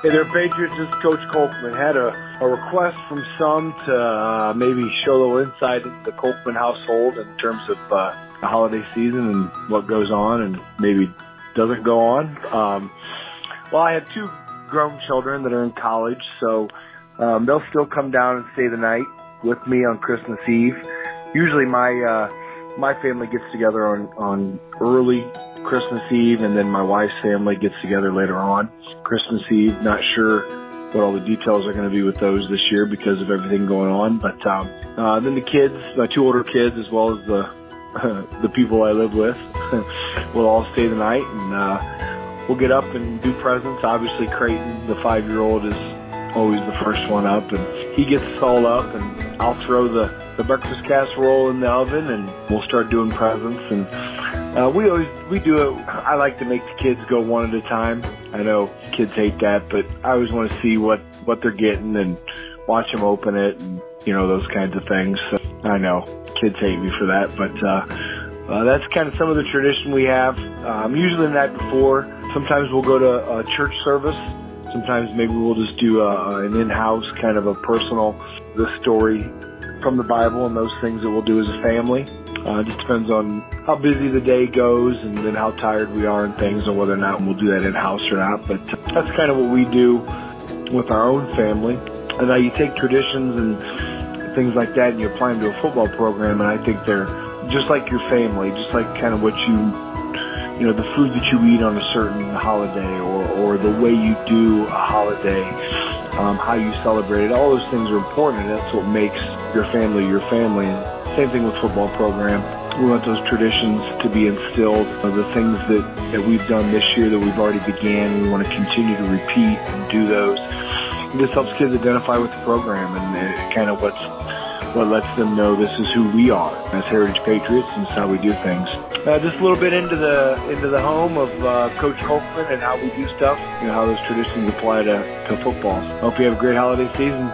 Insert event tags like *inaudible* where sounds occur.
Hey there, Patriots. This is Coach Kolkman. Had a, a request from some to uh, maybe show a little insight into the Kolkman household in terms of uh, the holiday season and what goes on and maybe doesn't go on. Um, well, I have two grown children that are in college, so um, they'll still come down and stay the night with me on Christmas Eve. Usually, my uh, my family gets together on on early Christmas Eve, and then my wife's family gets together later on Christmas Eve. Not sure what all the details are going to be with those this year because of everything going on. But um, uh, then the kids, my two older kids, as well as the uh, *laughs* the people I live with, *laughs* will all stay the night, and uh, we'll get up and do presents. Obviously, Creighton, the five year old, is always the first one up, and he gets us all up, and I'll throw the the breakfast casserole in the oven, and we'll start doing presents. And uh, we always we do it. I like to make the kids go one at a time. I know kids hate that, but I always want to see what what they're getting and watch them open it, and you know those kinds of things. So I know kids hate me for that, but. uh uh, that's kind of some of the tradition we have. Um, usually the night before, sometimes we'll go to a church service Sometimes maybe we'll just do a, an in-house kind of a personal, the story from the Bible and those things that we'll do as a family. Uh, it just depends on how busy the day goes and then how tired we are and things and whether or not we'll do that in-house or not. But that's kind of what we do with our own family. And now you take traditions and things like that and you apply them to a football program and I think they're just like your family, just like kind of what you you know, the food that you eat on a certain holiday or, or the way you do a holiday, um, how you celebrate it, all those things are important and that's what makes your family your family. And same thing with football program. We want those traditions to be instilled, the things that, that we've done this year that we've already began, we want to continue to repeat and do those. This helps kids identify with the program and kind of what's what lets them know this is who we are as Heritage Patriots and how we do things. Uh, just a little bit into the into the home of uh, Coach Kolkman and how we do stuff, you know, how those traditions apply to, to football. Hope you have a great holiday season.